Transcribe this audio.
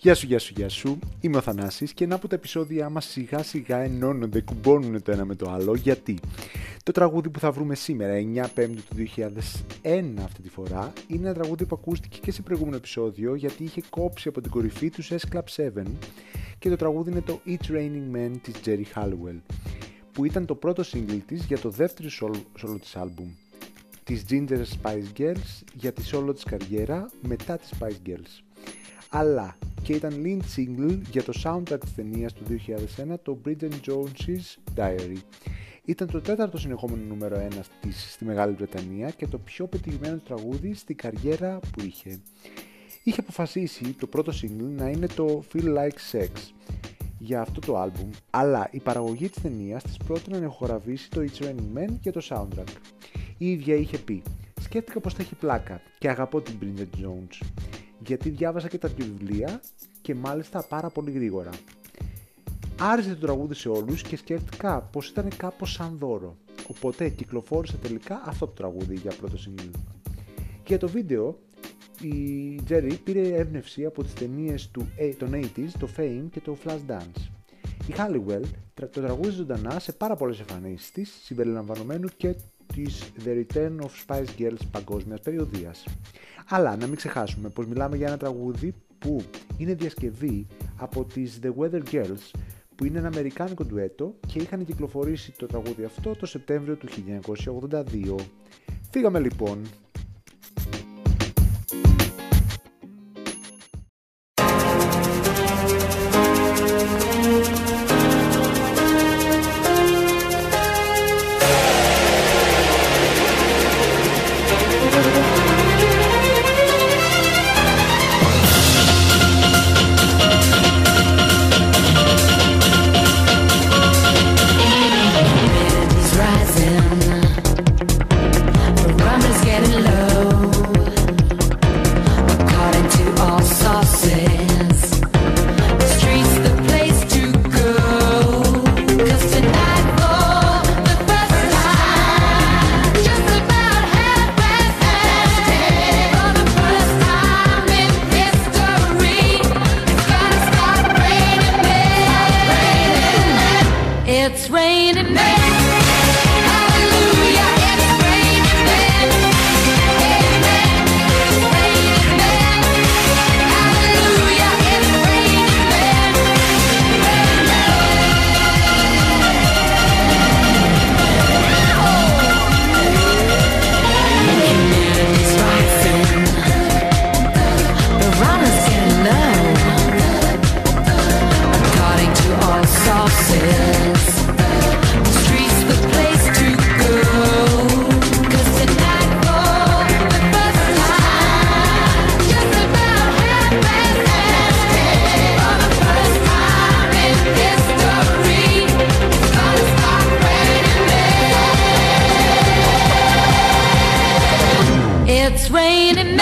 Γεια σου, γεια σου, γεια σου. Είμαι ο Θανάσης και να από τα επεισόδια μας σιγά σιγά ενώνονται, κουμπώνουν το ένα με το άλλο. Γιατί; Το τραγούδι που θα βρούμε σήμερα, 9 Πέμπτου του 2001 αυτή τη φορά, είναι ένα τραγούδι που ακούστηκε και σε προηγούμενο επεισόδιο γιατί είχε κόψει από την κορυφή του S Club 7 και το τραγούδι είναι το It's Raining Men της Jerry Halliwell που ήταν το πρώτο single της για το δεύτερο solo της άλμπουμ της Ginger Spice Girls για τη solo της καριέρα μετά τις Spice Girls αλλά και ήταν lead single για το soundtrack της ταινίας του 2001 το Bridget Jones's Diary. Ήταν το τέταρτο συνεχόμενο νούμερο 1 της στη Μεγάλη Βρετανία και το πιο πετυχημένο τραγούδι στην καριέρα που είχε. Είχε αποφασίσει το πρώτο single να είναι το Feel Like Sex για αυτό το άλμπουμ, αλλά η παραγωγή της ταινίας της πρότεινε να εχογραφήσει το It's Raining Men για το soundtrack. Η ίδια είχε πει «Σκέφτηκα πως θα έχει πλάκα και αγαπώ την Bridget Jones γιατί διάβασα και τα δύο βιβλία και μάλιστα πάρα πολύ γρήγορα. Άρεσε το τραγούδι σε όλους και σκέφτηκα πως ήταν κάπως σαν δώρο. Οπότε κυκλοφόρησε τελικά αυτό το τραγούδι για πρώτο single. Και για το βίντεο η Jerry πήρε έμπνευση από τις ταινίες του, των 80s, το Fame και το Flashdance. Η Halliwell το τραγούδι ζωντανά σε πάρα πολλές εμφανίσεις της, συμπεριλαμβανομένου και της The Return of Spice Girls παγκόσμιας περιοδίας. Αλλά να μην ξεχάσουμε πως μιλάμε για ένα τραγούδι που είναι διασκευή από τις The Weather Girls που είναι ένα αμερικάνικο ντουέτο και είχαν κυκλοφορήσει το τραγούδι αυτό το Σεπτέμβριο του 1982. Φύγαμε λοιπόν It's raining